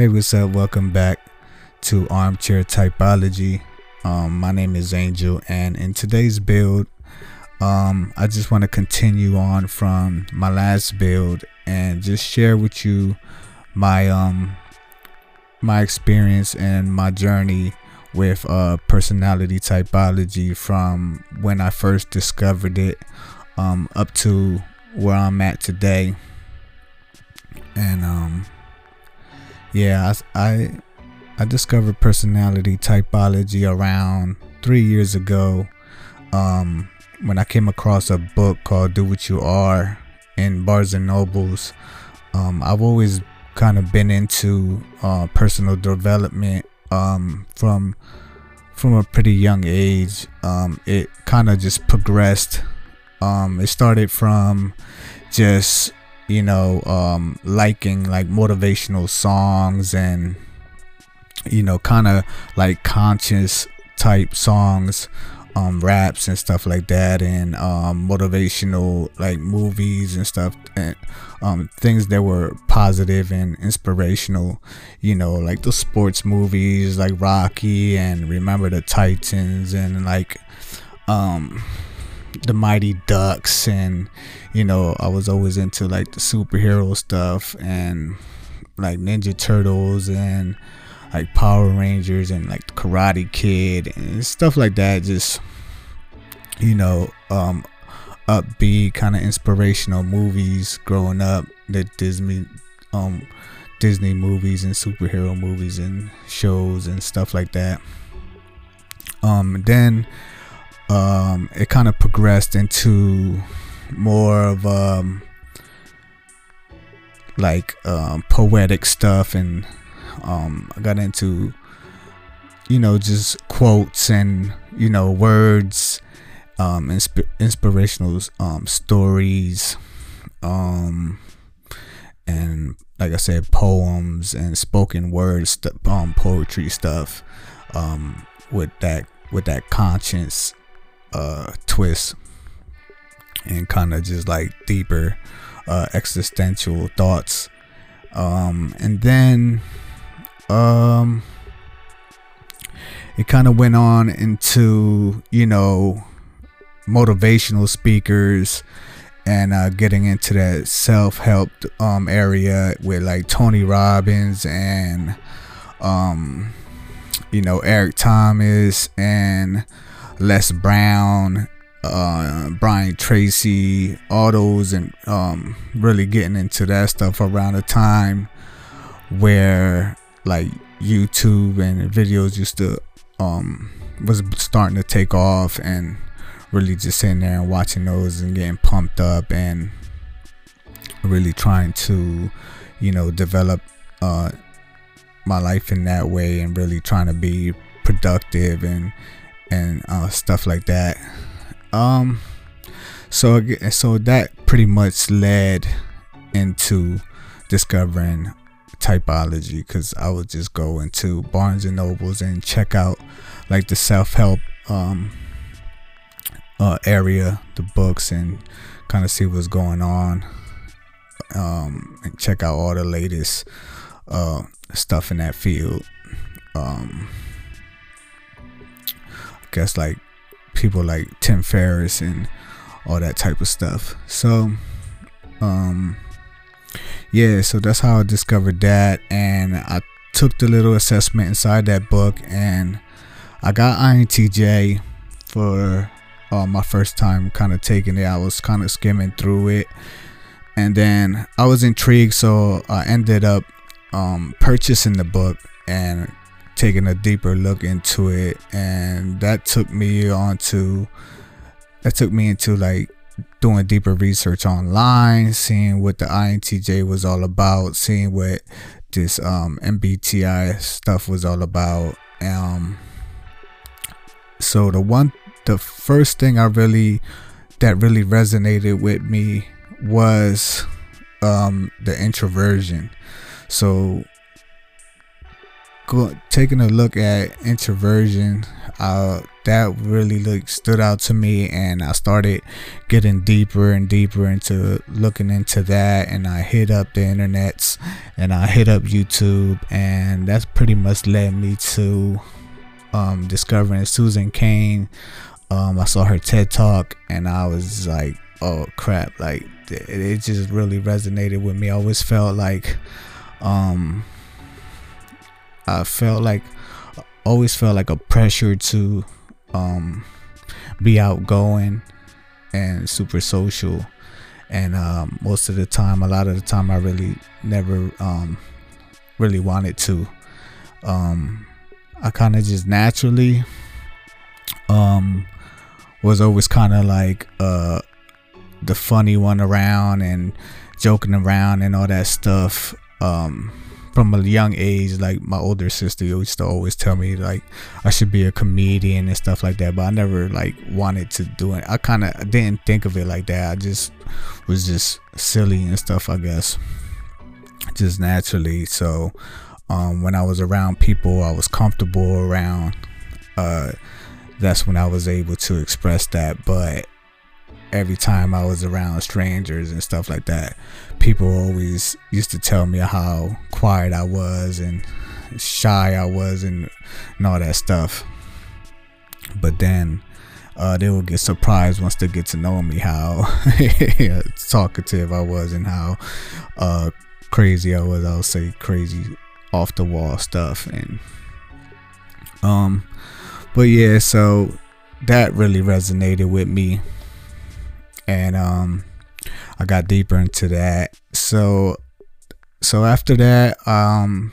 Hey, what's up? Welcome back to Armchair Typology. Um, my name is Angel, and in today's build, um, I just want to continue on from my last build and just share with you my um my experience and my journey with uh, personality typology from when I first discovered it um, up to where I'm at today. And um, yeah, I, I I discovered personality typology around three years ago um, when I came across a book called "Do What You Are" in Barnes and Nobles. Um, I've always kind of been into uh, personal development um, from from a pretty young age. Um, it kind of just progressed. Um, it started from just you know um, liking like motivational songs and you know kind of like conscious type songs um, raps and stuff like that, and um, motivational like movies and stuff, and um, things that were positive and inspirational. You know, like the sports movies like Rocky and Remember the Titans and like um, the Mighty Ducks, and you know, I was always into like the superhero stuff and like Ninja Turtles and like Power Rangers and like Karate Kid and stuff like that. Just you know, um, upbeat kind of inspirational movies growing up. The Disney, um, Disney movies and superhero movies and shows and stuff like that. Um, then um, it kind of progressed into more of um, like um, poetic stuff and um, I got into you know just quotes and you know words um, insp- inspirational um, stories um, and like I said poems and spoken words st- um, poetry stuff um, with that with that conscience uh, twist and kind of just like deeper uh, existential thoughts. Um, and then um it kind of went on into you know motivational speakers and uh, getting into that self-help um, area with like tony robbins and um, you know eric thomas and les brown uh, brian tracy all those and um, really getting into that stuff around the time where like YouTube and videos used to um was starting to take off and really just sitting there and watching those and getting pumped up and really trying to you know develop uh my life in that way and really trying to be productive and and uh, stuff like that um so so that pretty much led into discovering typology because I would just go into Barnes and Nobles and check out like the self help um, uh, area, the books, and kind of see what's going on um, and check out all the latest uh, stuff in that field. Um, Guess like people like Tim Ferriss and all that type of stuff. So, um, yeah, so that's how I discovered that, and I took the little assessment inside that book, and I got INTJ for uh, my first time kind of taking it. I was kind of skimming through it, and then I was intrigued, so I ended up um, purchasing the book and taking a deeper look into it, and that took me on to that took me into like doing deeper research online, seeing what the INTJ was all about, seeing what this um, MBTI stuff was all about. Um, so the one, the first thing I really that really resonated with me was um, the introversion. So taking a look at introversion, uh, that really like stood out to me, and I started getting deeper and deeper into looking into that. And I hit up the internets, and I hit up YouTube, and that's pretty much led me to um, discovering Susan Cain. Um, I saw her TED talk, and I was like, "Oh crap!" Like it, it just really resonated with me. I always felt like, um, I felt like, always felt like a pressure to, um, be outgoing and super social. And um, most of the time, a lot of the time, I really never um, really wanted to. Um, I kind of just naturally um, was always kind of like uh, the funny one around and joking around and all that stuff. Um, from a young age, like my older sister used to always tell me like I should be a comedian and stuff like that, but I never like wanted to do it. I kind of didn't think of it like that. I just was just silly and stuff, I guess, just naturally. So um, when I was around people, I was comfortable around. Uh, that's when I was able to express that. But every time I was around strangers and stuff like that, people always used to tell me how quiet I was and shy I was and, and all that stuff. But then uh, they would get surprised once they get to know me how talkative I was and how uh, crazy I was. I'll say crazy off the wall stuff and um but yeah so that really resonated with me and um I got deeper into that. So so after that um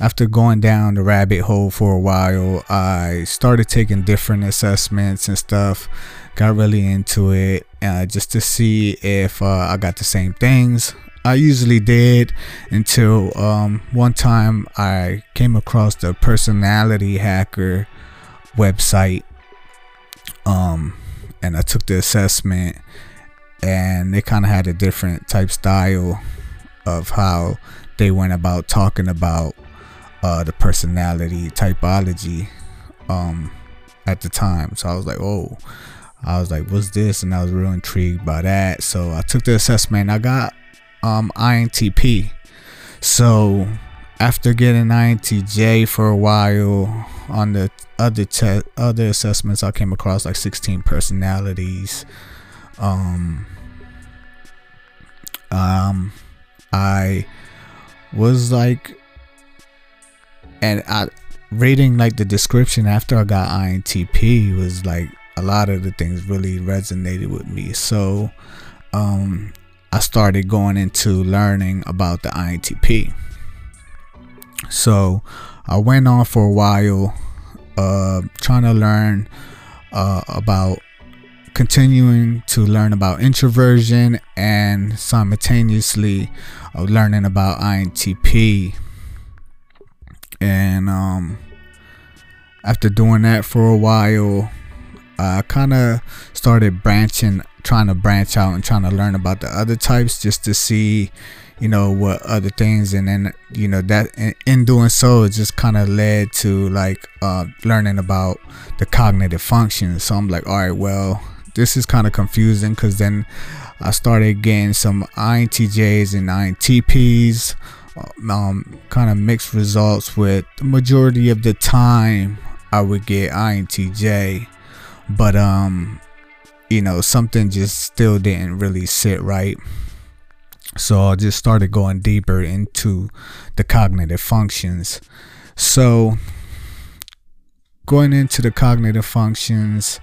after going down the rabbit hole for a while I started taking different assessments and stuff got really into it uh, just to see if uh, I got the same things. I usually did until um, one time I came across the personality hacker website. Um, and I took the assessment and they kind of had a different type style of how they went about talking about uh, the personality typology um, at the time. So I was like, oh, I was like, what's this? And I was real intrigued by that. So I took the assessment. I got um, INTP. So after getting INTJ for a while on the other te- other assessments, I came across like 16 personalities. Um, um, I was like, and I reading like the description after I got INTP was like a lot of the things really resonated with me. So, um, I started going into learning about the INTP. So I went on for a while uh, trying to learn uh, about continuing to learn about introversion and simultaneously uh, learning about INTP. And um, after doing that for a while, I kind of started branching trying to branch out and trying to learn about the other types just to see you know what other things. And then you know that in, in doing so it just kind of led to like uh, learning about the cognitive functions so i'm like all right well this is kind of confusing because then i started getting some intjs and intps uh, um, kind of mixed results with the majority of the time i would get intj but um you know, something just still didn't really sit right. So I just started going deeper into the cognitive functions. So going into the cognitive functions,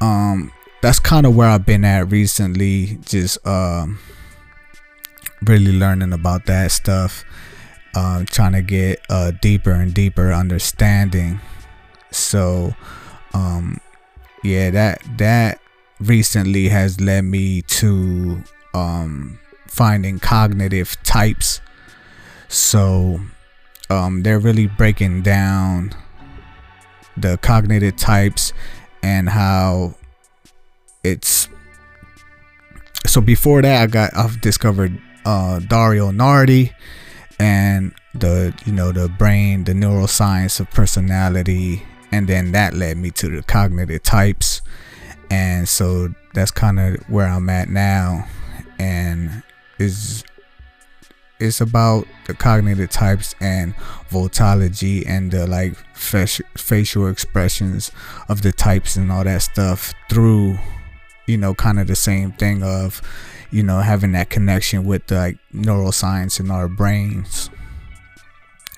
um, that's kind of where I've been at recently, just um, really learning about that stuff, uh, trying to get a deeper and deeper understanding. So, um, yeah, that that recently has led me to um, finding cognitive types. So um, they're really breaking down the cognitive types and how it's. So before that, I got I've discovered uh, Dario Nardi, and the you know the brain the neuroscience of personality and then that led me to the cognitive types and so that's kind of where i'm at now and is it's about the cognitive types and vultology and the like facial expressions of the types and all that stuff through you know kind of the same thing of you know having that connection with like neuroscience in our brains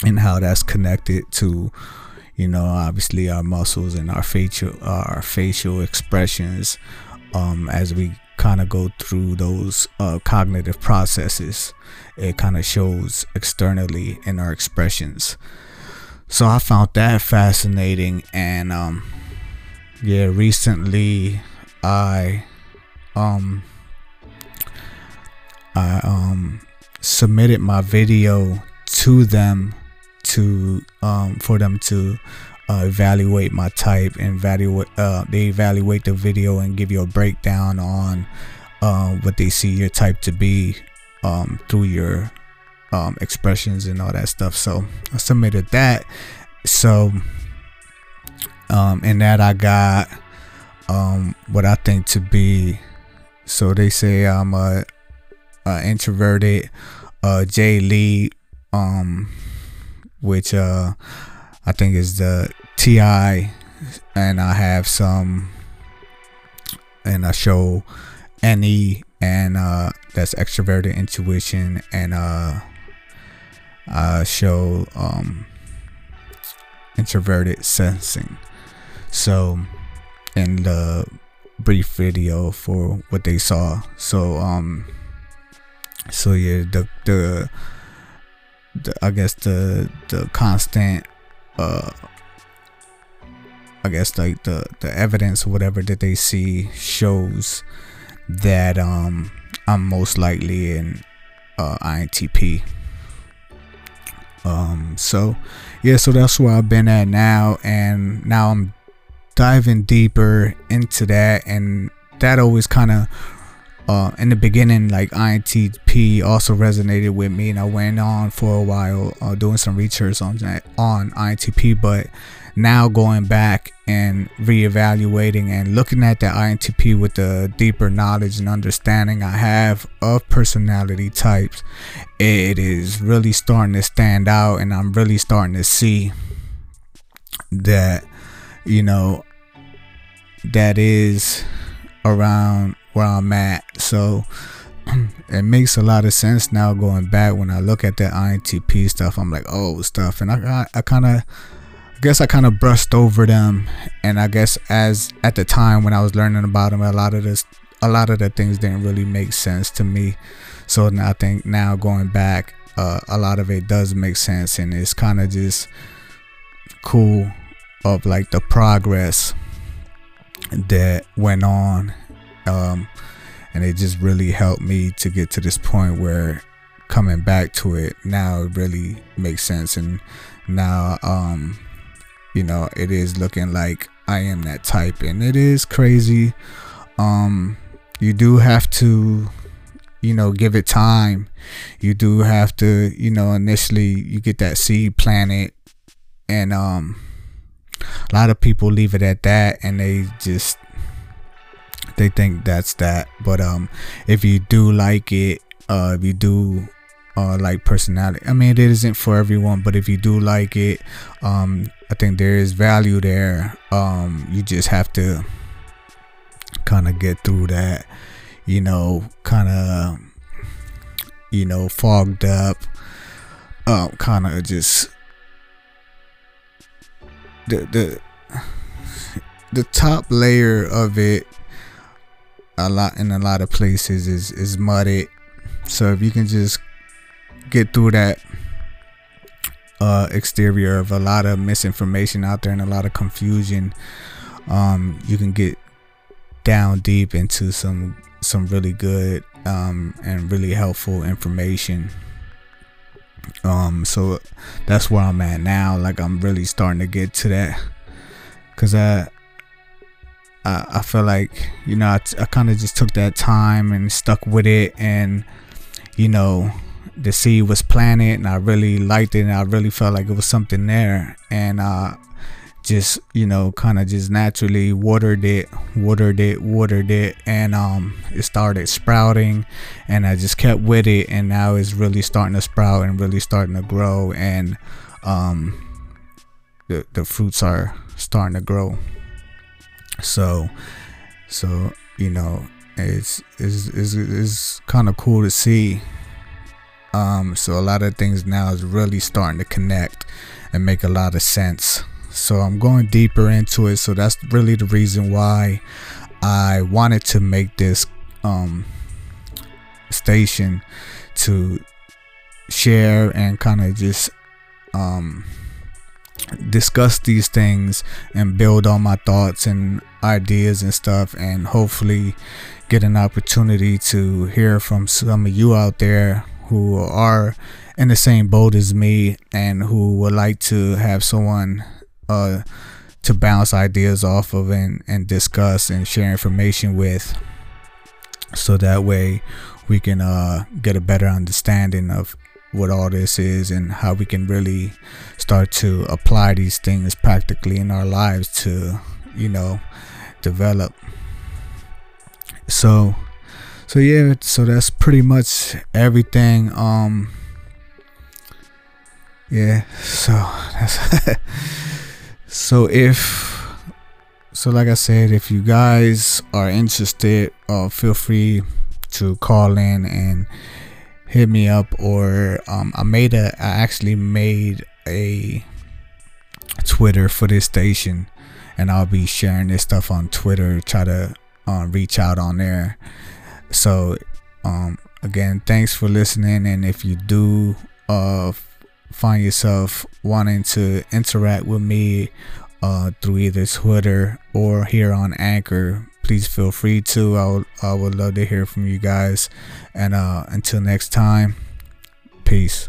and how that's connected to you know obviously our muscles and our facial our facial expressions um as we kind of go through those uh, cognitive processes. It kind of shows externally in our expressions. So i found that fascinating and um yeah recently i um I um submitted my video to them to um for them to uh, evaluate my type and evaluate uh, they evaluate the video and give you a breakdown on uh, what they see your type to be um, through your um, expressions and all that stuff. So I submitted that. So um, in that I got um, what I think to be so they say I'm a uh, introverted uh Jay Lee um which uh I think is the TI and I have some and I show NE and uh that's extroverted intuition and uh I show um introverted sensing. So in the brief video for what they saw. So um so yeah the the, the i guess the the constant uh i guess like the the evidence or whatever that they see shows that um i'm most likely in uh intp um so yeah so that's where i've been at now and now i'm diving deeper into that and that always kind of uh, in the beginning, like INTP also resonated with me, and I went on for a while uh, doing some research on that on INTP. But now going back and reevaluating and looking at the INTP with the deeper knowledge and understanding I have of personality types, it is really starting to stand out, and I'm really starting to see that you know that is around where I'm at. So it makes a lot of sense now going back when I look at that INTP stuff. I'm like, oh, stuff. And I, I, I kind of, I guess I kind of brushed over them. And I guess as at the time when I was learning about them, a lot of this, a lot of the things didn't really make sense to me. So I think now going back, uh, a lot of it does make sense. And it's kind of just cool of like the progress that went on um, and it just really helped me to get to this point where coming back to it now it really makes sense. And now um you know it is looking like I am that type and it is crazy. Um you do have to you know give it time. You do have to you know initially you get that seed planted and um a lot of people leave it at that and they just they think that's that. But um, if you do like it, uh, if you do uh, like personality, I mean, it isn't for everyone. But if you do like it, um, I think there is value there. Um, you just have to kind of get through that, you know, kind of, you know, fogged up, uh, kind of just the the the top layer of it a lot in a lot of places is is mudded. So if you can just get through that uh, exterior of a lot of misinformation out there and a lot of confusion, um, you can get down deep into some some really good um, and really helpful information. Um, so that's where I'm at now. Like I'm really starting to get to that, cause I I, I feel like you know I, I kind of just took that time and stuck with it and you know the seed was planted and I really liked it and I really felt like it was something there. And uh just you know kind of just naturally watered it watered it watered it and um it started sprouting and I just kept with it and now it's really starting to sprout and really starting to grow and um the the fruits are starting to grow so so you know it's it's it's, it's kind of cool to see um so a lot of things now is really starting to connect and make a lot of sense. So i'm going deeper into it so that's really the reason why i wanted to make this um station to share and kind of just um discuss these things and build on my thoughts and ideas and stuff and hopefully get an opportunity to hear from some of you out there who are in the same boat as me and who would like to have someone uh, to bounce ideas off of and, and discuss and share information with so that way we can uh, get a better understanding of what all this is and how we can really start to apply these things practically in our lives to you know develop. So so yeah so that's pretty much everything um yeah so that's so if so like i said if you guys are interested uh feel free to call in and hit me up or um, I made a I actually made a Twitter for this station and I'll be sharing this stuff on Twitter try to uh, reach out on there. So um, again thanks for listening and if you do uh, find yourself wanting to interact with me uh, through either Twitter or here on Anchor please feel free to. I would, I would love to hear from you guys. And uh, until next time, peace.